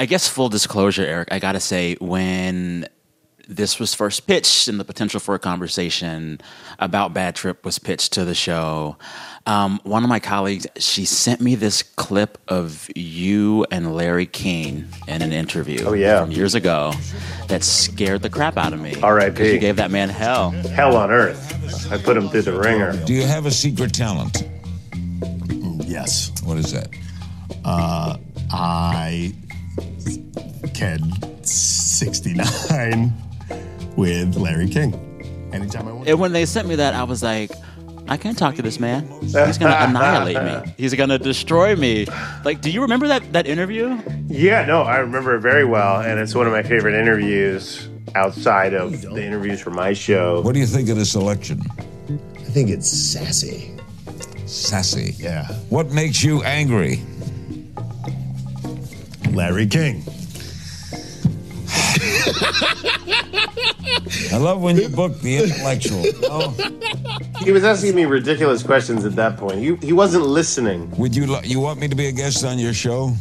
I guess full disclosure, Eric, I gotta say, when this was first pitched and the potential for a conversation about Bad Trip was pitched to the show, um, one of my colleagues, she sent me this clip of you and Larry King in an interview Oh, yeah. from years ago that scared the crap out of me. R.I.P.. 'Cause You gave that man hell. Hell on earth. I put him through the ringer. Do you have a secret talent? Yes. What is that? Uh, I can 69 with Larry King. Anytime I want. And when they sent me that, I was like, I can't talk to this man. He's gonna annihilate me. He's gonna destroy me. Like, do you remember that that interview? Yeah, no, I remember it very well, and it's one of my favorite interviews outside of the interviews for my show. What do you think of this election? I think it's sassy. Sassy. Yeah. What makes you angry? Larry King. I love when you book the intellectual. No? He was asking me ridiculous questions at that point. He, he wasn't listening. Would you li- you want me to be a guest on your show?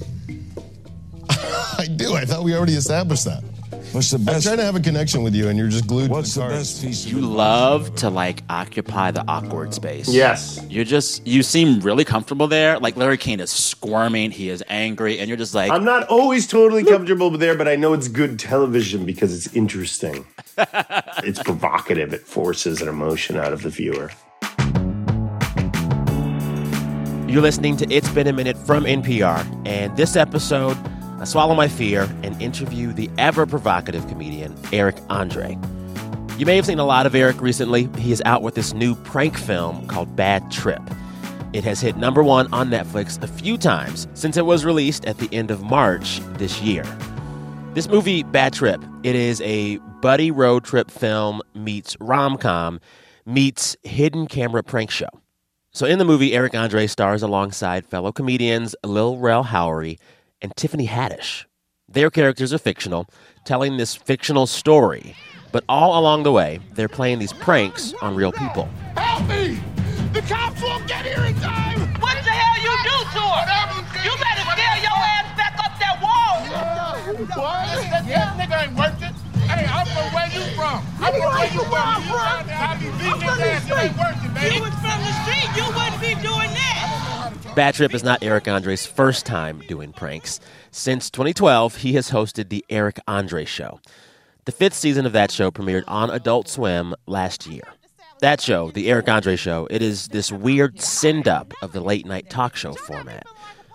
I do. I thought we already established that. What's the I'm trying to have a connection with you, and you're just glued What's to the the best piece You love to like occupy the awkward space. Yes. You're just you seem really comfortable there. Like Larry King is squirming, he is angry, and you're just like I'm not always totally comfortable there, but I know it's good television because it's interesting. it's provocative. It forces an emotion out of the viewer. You're listening to It's Been a Minute from NPR, and this episode, I swallow my fear and interview the ever provocative comedian Eric Andre. You may have seen a lot of Eric recently. He is out with this new prank film called Bad Trip. It has hit number one on Netflix a few times since it was released at the end of March this year. This movie, Bad Trip, it is a buddy road trip film meets rom com meets hidden camera prank show. So in the movie, Eric Andre stars alongside fellow comedians Lil Rel Howery and Tiffany Haddish. Their characters are fictional, telling this fictional story, but all along the way, they're playing these pranks on real people. Help me! The cops won't get here in time! What the hell you do to her? You better scale your ass back up that wall. What? That, that nigga ain't worth it. Hey, I'm from where you from. I'm from where you from. You trying to have me beat his ass. You ain't worth it, You baby. was from the street, you wouldn't be doing that. Bad Trip is not Eric Andre's first time doing pranks. Since 2012, he has hosted The Eric Andre Show. The fifth season of that show premiered on Adult Swim last year. That show, The Eric Andre Show, it is this weird send up of the late night talk show format.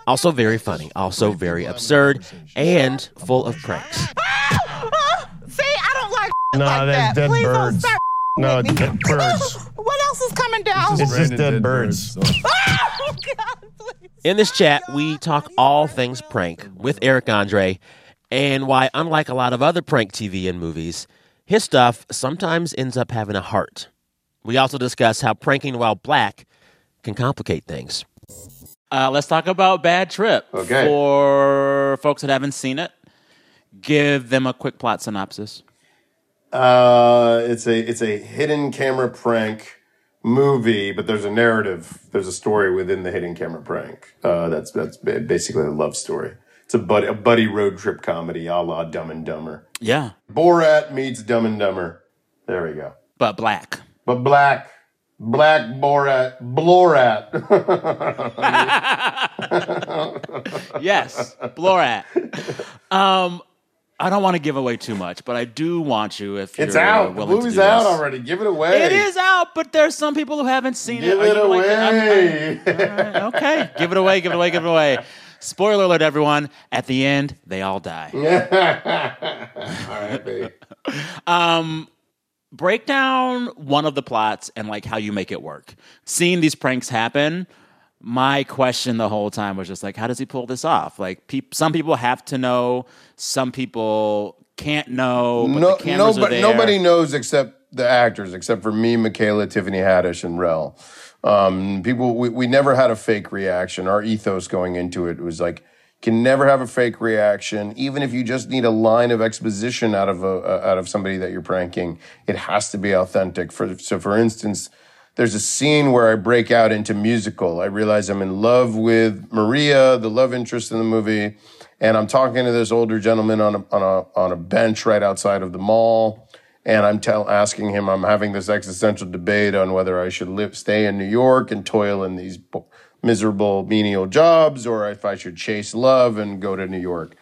Also very funny, also very absurd, and full of pranks. See, I don't like No, like that. dead Please birds. don't start No, with me. dead birds. What else is coming down? It's just dead birds. Oh, God, please. In this chat, we talk all things prank with Eric Andre and why, unlike a lot of other prank TV and movies, his stuff sometimes ends up having a heart. We also discuss how pranking while black can complicate things. Uh, let's talk about Bad Trip. Okay. For folks that haven't seen it, give them a quick plot synopsis. Uh, it's a it's a hidden camera prank movie, but there's a narrative. There's a story within the hidden camera prank. Uh, that's that's basically a love story. It's a buddy a buddy road trip comedy, a la Dumb and Dumber. Yeah, Borat meets Dumb and Dumber. There we go. but black. But black, black Borat, Blorat. yes, Blorat. Um, I don't want to give away too much, but I do want you if it's you're out. The willing to movie's do out this. already. Give it away. It is out, but there's some people who haven't seen Give it. it Are you like- I'm- away. I'm- okay, give it away, give it away, give it away. Spoiler alert, everyone. At the end, they all die. All right, baby. Um, break down one of the plots and like how you make it work. Seeing these pranks happen, my question the whole time was just like, how does he pull this off? Like, peop some people have to know, some people can't know. But no, the cameras are nobody, nobody knows except the actors, except for me, Michaela, Tiffany Haddish, and Rel. Um, people, we, we never had a fake reaction. Our ethos going into it was like, can never have a fake reaction. Even if you just need a line of exposition out of a, uh, out of somebody that you're pranking, it has to be authentic. For so, for instance, there's a scene where I break out into musical. I realize I'm in love with Maria, the love interest in the movie, and I'm talking to this older gentleman on a, on a on a bench right outside of the mall, and I'm tell asking him, I'm having this existential debate on whether I should live stay in New York and toil in these miserable menial jobs, or if I should chase love and go to New York.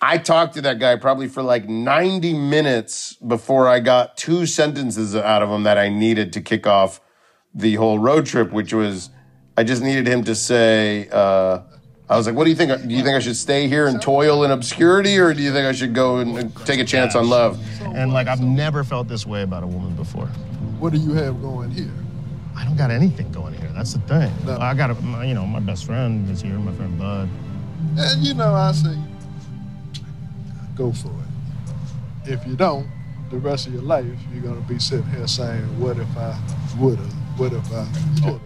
I talked to that guy probably for like 90 minutes before I got two sentences out of him that I needed to kick off the whole road trip, which was I just needed him to say, uh, I was like, what do you think? Do you think I should stay here and toil in obscurity, or do you think I should go and take a chance on love? And like, I've never felt this way about a woman before. What do you have going here? I don't got anything going here. That's the thing. No. I got, a, my, you know, my best friend is here, my friend Bud. And you know, I say, go for it. If you don't, the rest of your life, you're gonna be sitting here saying, what if I would've, what if I oh. could've.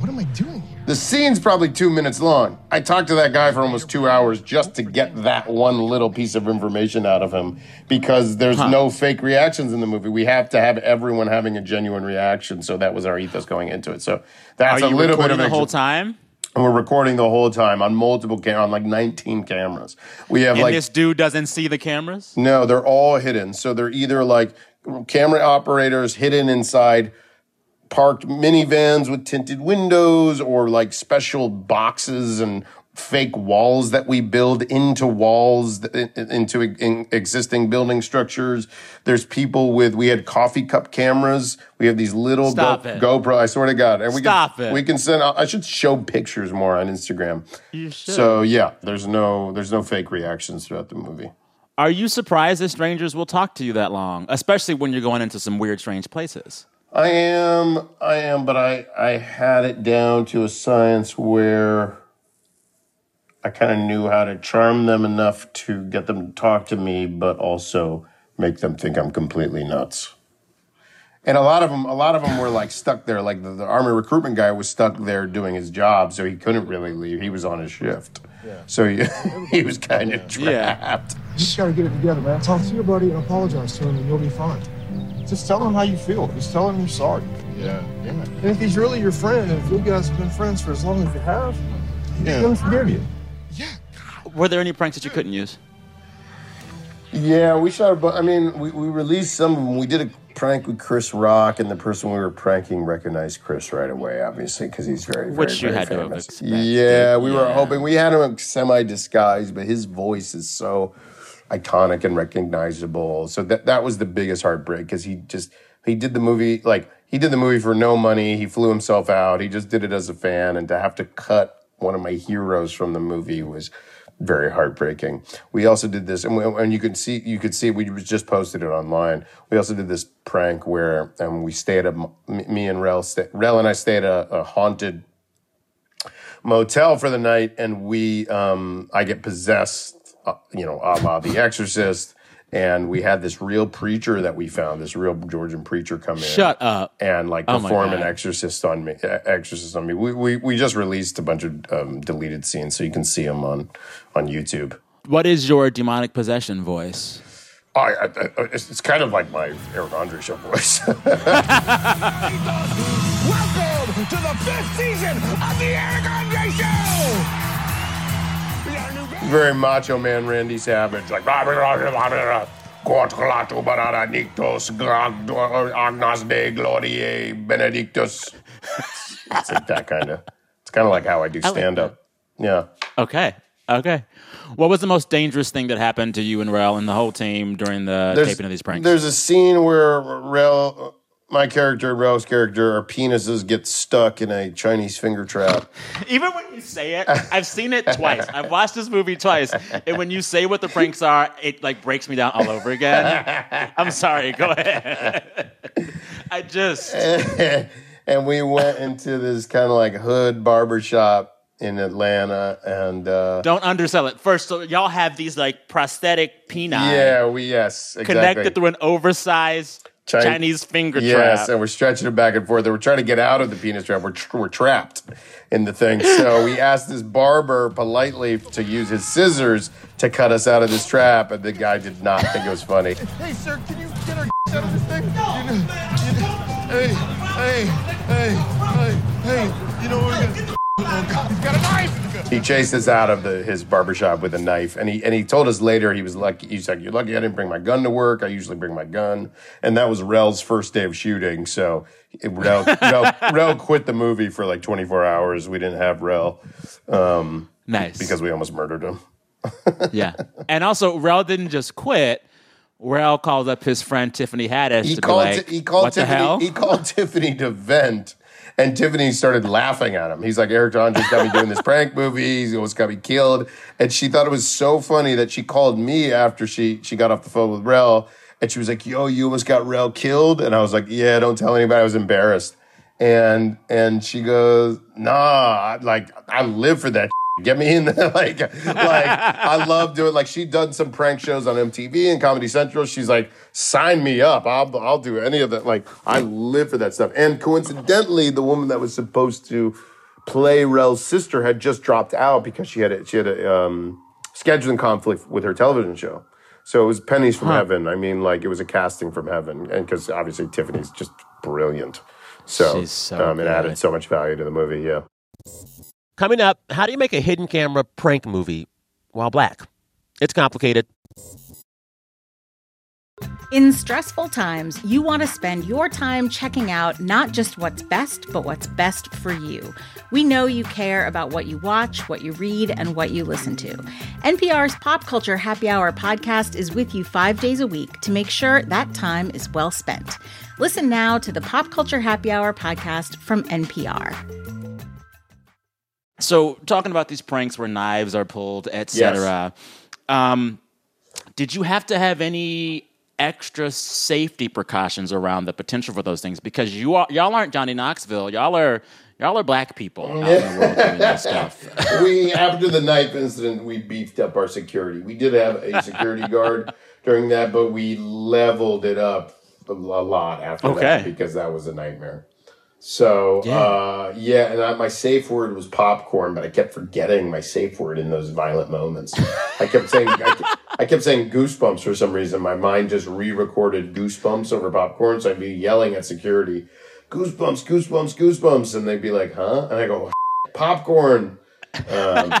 What am I doing here? The scene's probably two minutes long. I talked to that guy for almost two hours just to get that one little piece of information out of him because there's no fake reactions in the movie. We have to have everyone having a genuine reaction. So that was our ethos going into it. So Are that's a little bit recording of the whole time? And we're recording the whole time on multiple cam on like 19 cameras. We have And like this dude doesn't see the cameras? no, they're all hidden. So they're either like camera operators hidden inside parked minivans with tinted windows or like special boxes and fake walls that we build into walls into in existing building structures there's people with we had coffee cup cameras we have these little Go- GoPro I swear to God and we Stop can, it. we can send I should show pictures more on Instagram You should. so yeah there's no there's no fake reactions throughout the movie Are you surprised that strangers will talk to you that long, especially when you're going into some weird, strange places? I am, I am, but I, I had it down to a science where I kind of knew how to charm them enough to get them to talk to me, but also make them think I'm completely nuts. And a lot of them, a lot of them were like stuck there. Like the, the army recruitment guy was stuck there doing his job, so he couldn't really leave. He was on his shift, so he, he was kind of trapped. You just gotta get it together, man. Talk to your buddy and apologize to him, and you'll be fine. Just tell him how you feel. Just tell him you're sorry. Yeah. Yeah. And if he's really your friend, and if you guys have been friends for as long as you have, he's gonna forgive you. Were there any pranks that you couldn't use? Yeah, we shot a I mean, we, we released some of them. We did a prank with Chris Rock, and the person we were pranking recognized Chris right away, obviously, because he's very, very, Which you very had to famous. expected, yeah, we were hoping. We had him semi disguised, but his voice is so iconic and recognizable. So that that was the biggest heartbreak because he just he did the movie like he did the movie for no money. He flew himself out. He just did it as a fan, and to have to cut one of my heroes from the movie was very heartbreaking. We also did this, and, we, and you could see you could see we just posted it online. We also did this prank where um, we stayed at m- me and Rel, sta- Rel and I stayed at a, a haunted motel for the night, and we um, I get possessed, uh, you know, a la The Exorcist. And we had this real preacher that we found, this real Georgian preacher come in Shut up. and like Oh perform an exorcist on me. uh, Exorcist on me. We, we we just released a bunch of um, deleted scenes, so you can see them on on YouTube. What is your demonic possession voice? I, I, I- it's, it's kind of like my Eric Andre show voice. Welcome to the fifth season of the Eric Andre Show. Very macho man, Randy Savage, like. "Blah, blah, blah, blah, blah, Quatlato barada nictos, grag- de gloriae benedictus. It's like that kind of. It's kind of like how I do stand up. Yeah. Okay. Okay. What was the most dangerous thing that happened to you and Rel and the whole team during the taping of these pranks? There's a scene where Rel, my character, Rel's character, our penises get stuck in a Chinese finger trap. Even when you say it, I've seen it twice. I've watched this movie twice, and when you say what the pranks are, it like breaks me down all over again. I'm sorry. Go ahead. I just and we went into this kind of like hood barber shop in Atlanta, and uh, don't undersell it. First, so y'all have these like prosthetic peni yeah, we yes, exactly. connected through an oversized Chi- Chinese finger Yes, trap. Yes, and we're stretching it back and forth. And we're trying to get out of the penis trap. We're, tr- we're trapped in the thing. So we asked this barber politely to use his scissors to cut us out of this trap, and the guy did not think it was funny. Hey, sir, can you get our out of this thing? You know, you know, hey, hey, hey, hey, hey, you know what we're gonna He's got a knife. He chased us out of the, his barbershop with a knife, and he and he told us later he was lucky. He's like, "You're lucky I didn't bring my gun to work. I usually bring my gun." And that was Rel's first day of shooting. So it, Rel, Rel, Rel quit the movie for like 24 hours. We didn't have Rel um, Nice. because we almost murdered him. yeah. And also, Rel didn't just quit. Rel called up his friend Tiffany Haddish He to called. like, he called "What Tiffany. He called Tiffany to vent. And Tiffany started laughing at him. He's like, Eric John just got me doing this prank movie. He almost got me killed. And she thought it was so funny that she called me after she she got off the phone with Rel. And she was like, Yo, you almost got Rel killed. And I was like, Yeah, don't tell anybody. I was embarrassed. And and she goes, Nah, like I live for that. Get me in there. like, like I love doing like she'd done some prank shows on MTV and Comedy Central. She's like, sign me up. I'll I'll do any of that. Like, I live for that stuff. And coincidentally, the woman that was supposed to play Rel's sister had just dropped out because she had a, she had a um, scheduling conflict with her television show. So it was pennies from heaven. I mean, like it was a casting from heaven, and because obviously Tiffany's just brilliant. So, She's so um, it added so much value to the movie. Yeah. Coming up, how do you make a hidden camera prank movie while black? It's complicated. In stressful times, you want to spend your time checking out not just what's best, but what's best for you. We know you care about what you watch, what you read, and what you listen to. NPR's Pop Culture Happy Hour podcast is with you five days a week to make sure that time is well spent. Listen now to the Pop Culture Happy Hour podcast from NPR. So, talking about these pranks where knives are pulled, etc. Um, did you have to have any extra safety precautions around the potential for those things? Because you are y'all aren't Johnny Knoxville. Y'all are y'all are black people out in the world doing stuff. we after the knife incident, we beefed up our security. We did have a security guard during that, but we leveled it up a lot after Okay. that because that was a nightmare. So Yeah. uh, yeah, and I, my safe word was popcorn, but I kept forgetting my safe word in those violent moments. I kept saying I, kept- I kept saying goosebumps for some reason. My mind just re-recorded goosebumps over popcorn, so I'd be yelling at security, goosebumps, goosebumps, goosebumps, and they'd be like, "Huh?" And I go, "Popcorn." Um,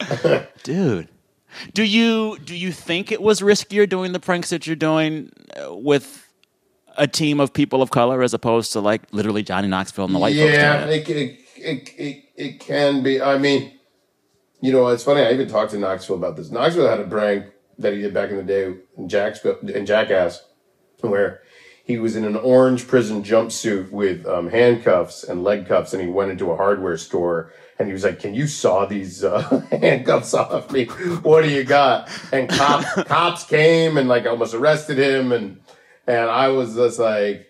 Dude. Do you do you think it was riskier doing the pranks that you're doing uh, with a team of people of color as opposed to like literally Johnny Knoxville and the white folks yeah, it? it, it, it, it, it can be. I mean, you know, it's funny. I even talked to Knoxville about this. Knoxville had a prank that he did back in the day in, Jacksville, in Jackass, where he was in an orange prison jumpsuit with um, handcuffs and leg cuffs, and he went into a hardware store. And he was like, "Can you saw these uh, handcuffs off me? What do you got?" And cops cops came and like almost arrested him, and and I was just like,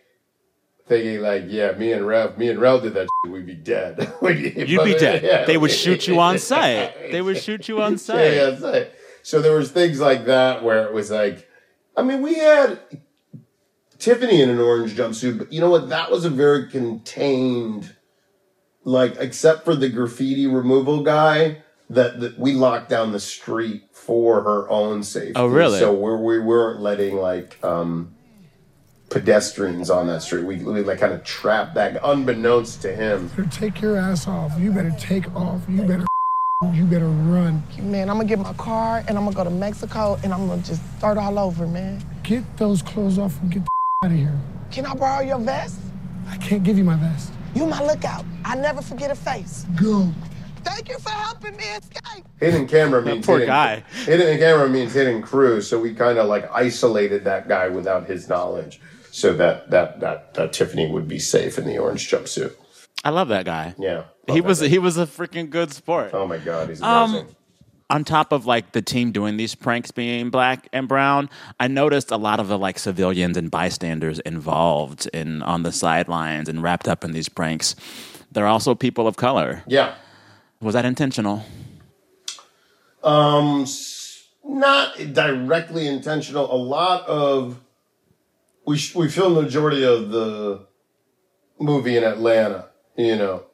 thinking like, yeah, me and Rel, me and Rel did that, shit, we'd be dead. We'd- You'd be dead. yeah. They would shoot you on site. They would shoot you on Yeah, site. yeah, that's. So there was things like that where it was like, I mean, we had Tiffany in an orange jumpsuit, but you know what? That was a very contained, like, except for the graffiti removal guy, that, that we locked down the street for her own safety. Oh, really? So we're, we weren't letting like um, pedestrians on that street. We, we like kind of trapped that, unbeknownst to him. better take your ass off. You better take off. You better you better run. Man, I'm gonna get my car and I'm gonna go to Mexico and I'm gonna just start all over, man. Get those clothes off and get the out of here. Can I borrow your vest? I can't give you my vest. You my lookout. I never forget a face. Go. Thank you for helping me escape. Hidden camera means poor hidden, guy. Hidden camera means hidden crew. So we kind of like isolated that guy without his knowledge, so that that that that Tiffany would be safe in the orange jumpsuit. I love that guy. Yeah, He was he was a freaking good sport. Oh my god, he's Um, amazing. on top of like the team doing these pranks being black and brown, I noticed a lot of the like civilians and bystanders involved in on the sidelines and wrapped up in these pranks. They're also people of color. yeah. Was that intentional? Um, not directly intentional. A lot of we sh- we filmed the majority of the movie in Atlanta, you know,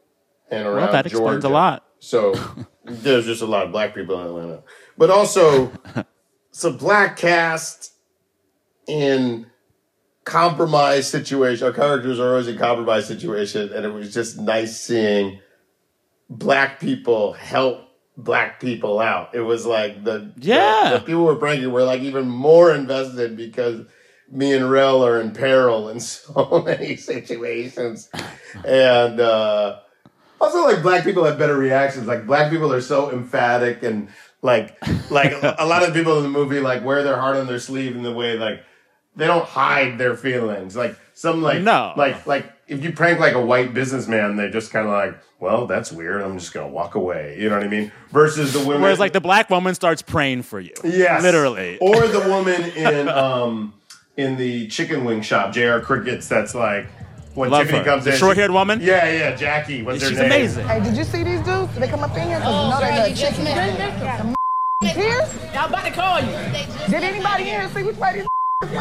and around Well, that explains a lot. So there's just a lot of black people in Atlanta, but also some black cast in compromised situation. Our characters are always in compromised situation, and it was just nice seeing black people help black people out. It was like the Yeah. the, the people were pranking were like even more invested because me and Rel are in peril in so many situations, and uh, also like black people have better reactions. Like black people are so emphatic and like like a lot of people in the movie like wear their heart on their sleeve in the way like they don't hide their feelings. Like some like No. like like if you prank like a white businessman, they just kind of like, well, that's weird. I'm just gonna walk away. You know what I mean? Versus the women, Whereas like the black woman starts praying for you. Yeah, Literally. or the woman in um in the chicken wing shop, J.R. Crickets. That's like when Love Tiffany her. comes The in, short-haired woman? Yeah, yeah, Jackie. What's her She's name? amazing. Hey, did you see these dudes? Did they come up in here? Because Oh, you know they you got just chicken missed drink. it. Some here? Y'all about to call you. Did anybody here see which way these went?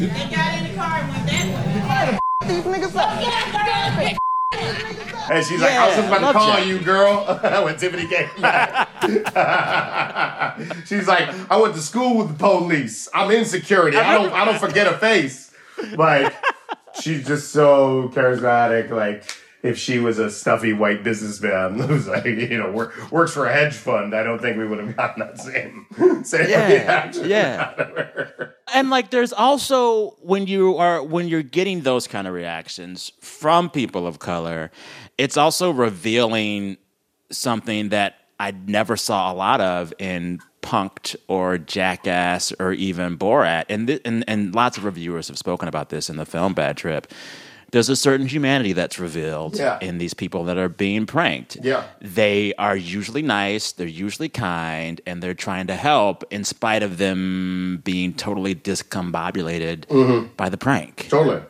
They got in the car and went that way. These niggas up. And she's like, I was Yeah, about to call Jackie. you, girl, when Tiffany came back. she's like, I went to school with the police. I'm in security. I don't I don't forget a face. Like, she's just so charismatic. Like, if she was a stuffy white businessman who's like, you know, work, works for a hedge fund, I don't think we would have gotten that same, same Yeah, reaction. yeah. out of her. and like there's also when you are when you're getting those kind of reactions from people of color it's also revealing something that i never saw a lot of in punked or jackass or even borat and, th- and and lots of reviewers have spoken about this in the film bad trip there's a certain humanity that's revealed Yeah. in these people that are being pranked Yeah. they are usually nice, they're usually kind, and they're trying to help in spite of them being totally discombobulated Mm-hmm. by the prank. Totally.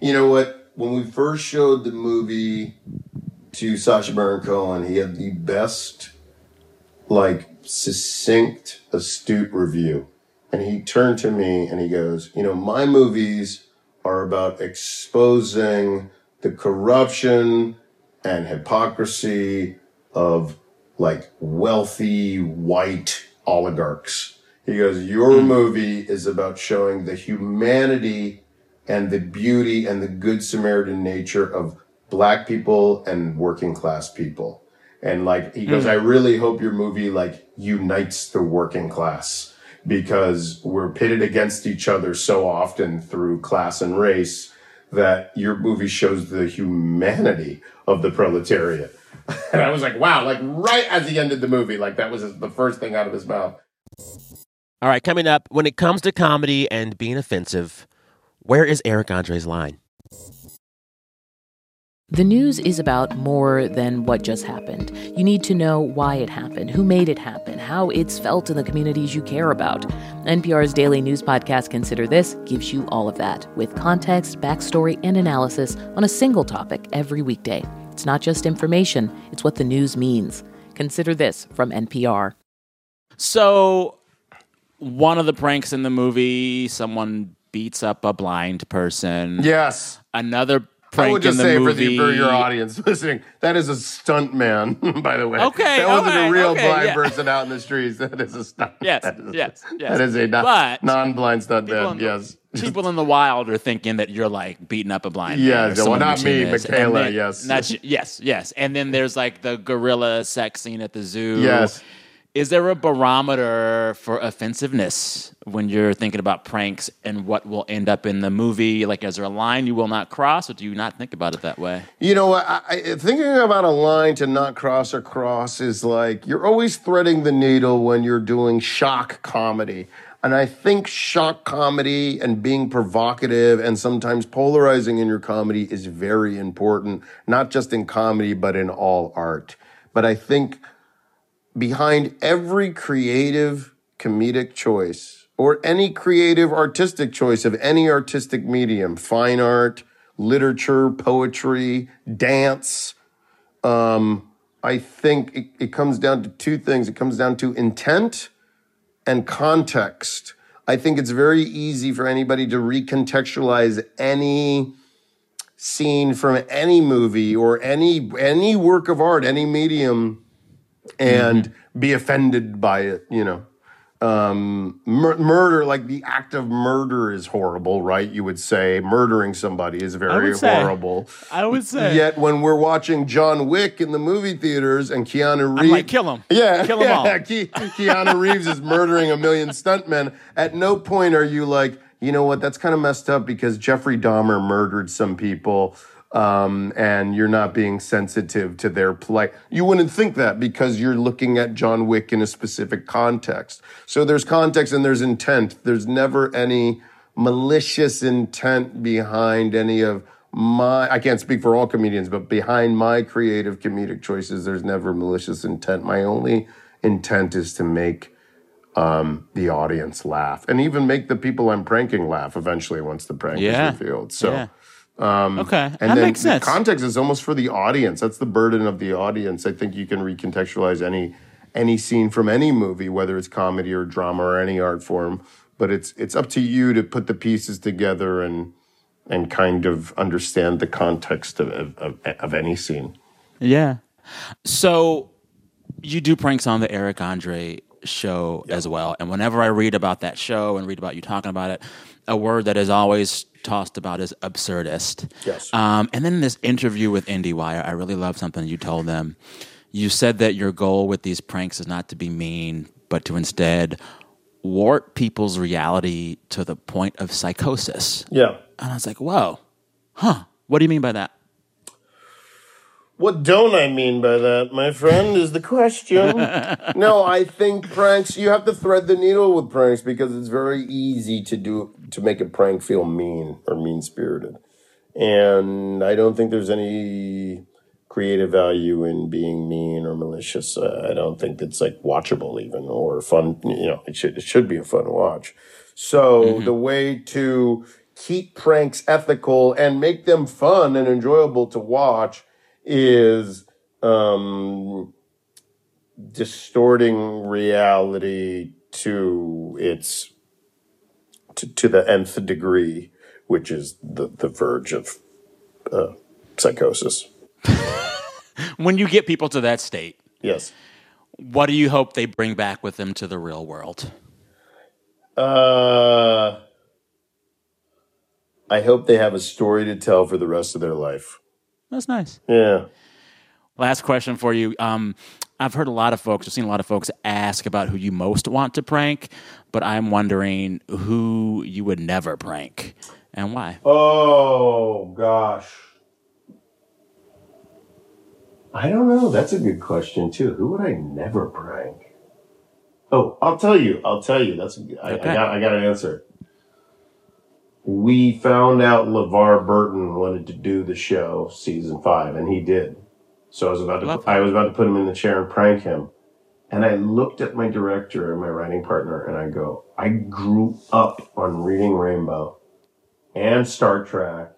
You know what? When we first showed the movie to Sacha Baron Cohen, he had the best, like, succinct, astute review. And he turned to me and he goes, You know, my movies are about exposing the corruption and hypocrisy of like wealthy white oligarchs. He goes, Your hmm. movie is about showing the humanity and the beauty and the good Samaritan nature of black people and working class people. And like, he goes, hmm. I really hope your movie like unites the working class because we're pitted against each other so often through class and race that your movie shows the humanity of the proletariat. And I was like, wow, like right as he ended the movie, like that was the first thing out of his mouth. All right, coming up, when it comes to comedy and being offensive, where is Eric Andre's line? The news is about more than what just happened. You need to know why it happened, who made it happen, how it's felt in the communities you care about. NPR's daily news podcast, Consider This, gives you all of that with context, backstory, and analysis on a single topic every weekday. It's not just information, it's what the news means. Consider This from NPR. So, one of the pranks in the movie, someone beats up a blind person. Yes. Another prank I would just say for, the, for your audience listening, that is a stunt man, by the way. Okay, That wasn't a real okay, blind yeah. person out in the streets. That is a stunt. Yes, that is, yes, yes. That is a non, non-blind stunt man. the- Yes. People in the wild are thinking that you're like beating up a blind man. Yes, or well, not me, is. Michaela, then- yes. not yes, yes. And then there's like the gorilla sex scene at the zoo. Yes. Is there a barometer for offensiveness when you're thinking about pranks and what will end up in the movie? Like, is there a line you will not cross, or do you not think about it that way? You know? I, I, thinking about a line to not cross or cross is like you're always threading the needle when you're doing shock comedy. And I think shock comedy and being provocative and sometimes polarizing in your comedy is very important, not just in comedy, but in all art. But I think behind every creative comedic choice or any creative artistic choice of any artistic medium, fine art, literature, poetry, dance, um, I think it, it comes down to two things. It comes down to intent and context. I think it's very easy for anybody to recontextualize any scene from any movie or any any work of art, any medium, and be offended by it, you know. um, mur- murder, like the act of murder, is horrible, right? You would say murdering somebody is very would say. horrible. I would say. Yet when we're watching John Wick in the movie theaters and Keanu Reeves, I'm like, kill him. yeah, Kill 'em yeah, all. Ke- Keanu Reeves is murdering a million stuntmen. At no point are you like, you know what? That's kind of messed up because Jeffrey Dahmer murdered some people, um, and you're not being sensitive to their plight. You wouldn't think that because you're looking at John Wick in a specific context. So there's context and there's intent. There's never any malicious intent behind any of my I can't speak for all comedians, but behind my creative comedic choices, there's never malicious intent. My only intent is to make um, the audience laugh and even make the people I'm pranking laugh eventually once the prank Yeah. is revealed. So Yeah. Um, Okay, and that then makes sense. The context is almost for the audience. That's the burden of the audience. I think you can recontextualize any any scene from any movie, whether it's comedy or drama or any art form. But it's it's up to you to put the pieces together and and kind of understand the context of of, of, of any scene. Yeah. So you do pranks on the Eric Andre show as well. And whenever I read about that show and read about you talking about it, a word that is always tossed about is absurdist. Yes. Um, and then in this interview with IndieWire, I really love something you told them. You said that your goal with these pranks is not to be mean, but to instead warp people's reality to the point of psychosis. Yeah. And I was like, whoa, huh? What do you mean by that? What don't I mean by that, my friend, is the question. no, I think pranks, you have to thread the needle with pranks because it's very easy to do to make a prank feel mean or mean spirited. And I don't think there's any creative value in being mean or malicious. Uh, I don't think it's like watchable even or fun, you know, it should it should be a fun watch. So the way to keep pranks ethical and make them fun and enjoyable to watch is um, distorting reality to its to, to the nth degree, which is the the verge of uh, psychosis. When you get people to that state, Yes. what do you hope they bring back with them to the real world? Uh, I hope they have a story to tell for the rest of their life. That's nice. Yeah. Last question for you. Um, I've heard a lot of folks, I've seen a lot of folks ask about who you most want to prank, but I'm wondering who you would never prank and why. Oh gosh. I don't know. That's a good question too. Who would I never prank? Oh, I'll tell you. I'll tell you. That's I, Okay. I got. I got an answer. We found out LeVar Burton wanted to do the show season five, and he did. So I was about to. Love I was about to put him in the chair and prank him, and I looked at my director and my writing partner, and I go, "I grew up on Reading Rainbow, and Star Trek,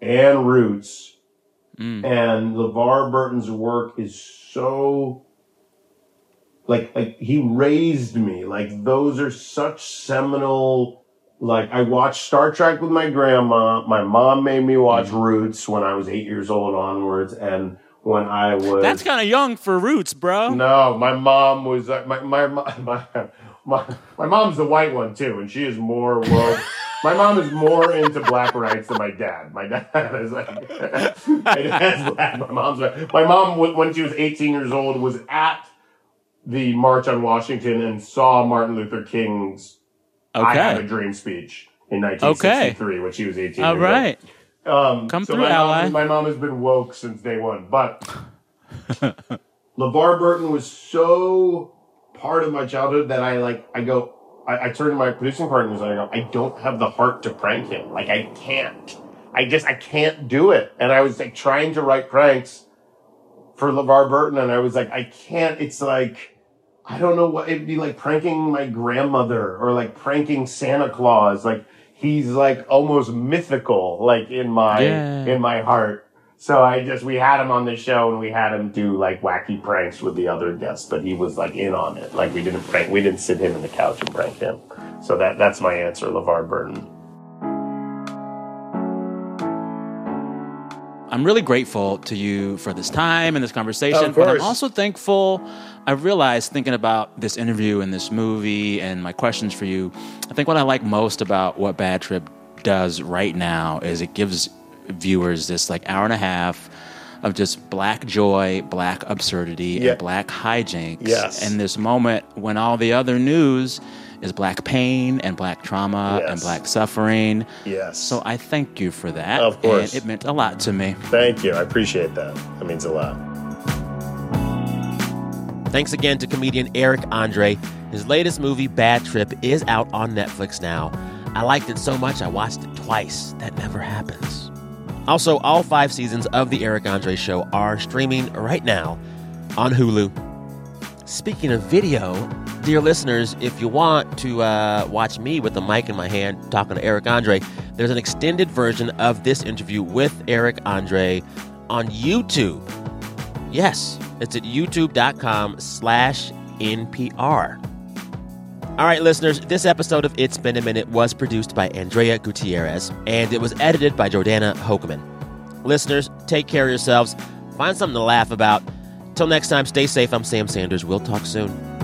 and Roots." Mm. and LeVar Burton's work is so like like he raised me. Like those are such seminal like I watched Star Trek with my grandma. My mom made me watch Roots when I was 8 years old onwards and when I was That's kind of young for Roots, bro. no, my mom was uh, my my my my, my, my mom's the white one too, and she is more woke. my mom is more into black rights than my dad. My dad is like my dad's black. My mom's black. My mom, when she was 18 years old, was at the March on Washington and saw Martin Luther King's "I Have a Dream" speech in 1963 when she was 18. All right. Um, Come so through, my ally. Mom, my mom has been woke since day one, but LeVar Burton was so part of my childhood that I like. I go. I, I turn to my producing partners and I go. I don't have the heart to prank him. Like I can't. I just I can't do it. And I was like trying to write pranks for LeVar Burton, and I was like, I can't. It's like. I don't know what it'd be like pranking my grandmother or like pranking Santa Claus. Like he's like almost mythical, like in my Yeah. in my heart. So I just we had him on the show and we had him do like wacky pranks with the other guests, but he was like in on it. Like we didn't prank, we didn't sit him in the couch and prank him. So that that's my answer, LeVar Burton. I'm really grateful to you for this time and this conversation. Of But I'm also thankful. I realized thinking about this interview and this movie and my questions for you, I think what I like most about what Bad Trip does right now is it gives viewers this like hour and a half of just black joy, black absurdity, Yeah. and black hijinks. Yes. And this moment when all the other news is black pain and black trauma and black suffering. Yes. So I thank you for that. Of course. And it meant a lot to me. Thank you. I appreciate that. That means a lot. Thanks again to comedian Eric Andre. His latest movie, Bad Trip, is out on Netflix now. I liked it so much I watched it twice. That never happens. Also, all five seasons of The Eric Andre Show are streaming right now on Hulu. Speaking of video, dear listeners, if you want to uh, watch me with the mic in my hand talking to Eric Andre, there's an extended version of this interview with Eric Andre on YouTube. Yes, it's at youtube.com slash NPR. All right, listeners, this episode of It's Been a Minute was produced by Andrea Gutierrez, and it was edited by Jordana Hochman. Listeners, take care of yourselves. Find something to laugh about. Till next time, stay safe. I'm Sam Sanders. We'll talk soon.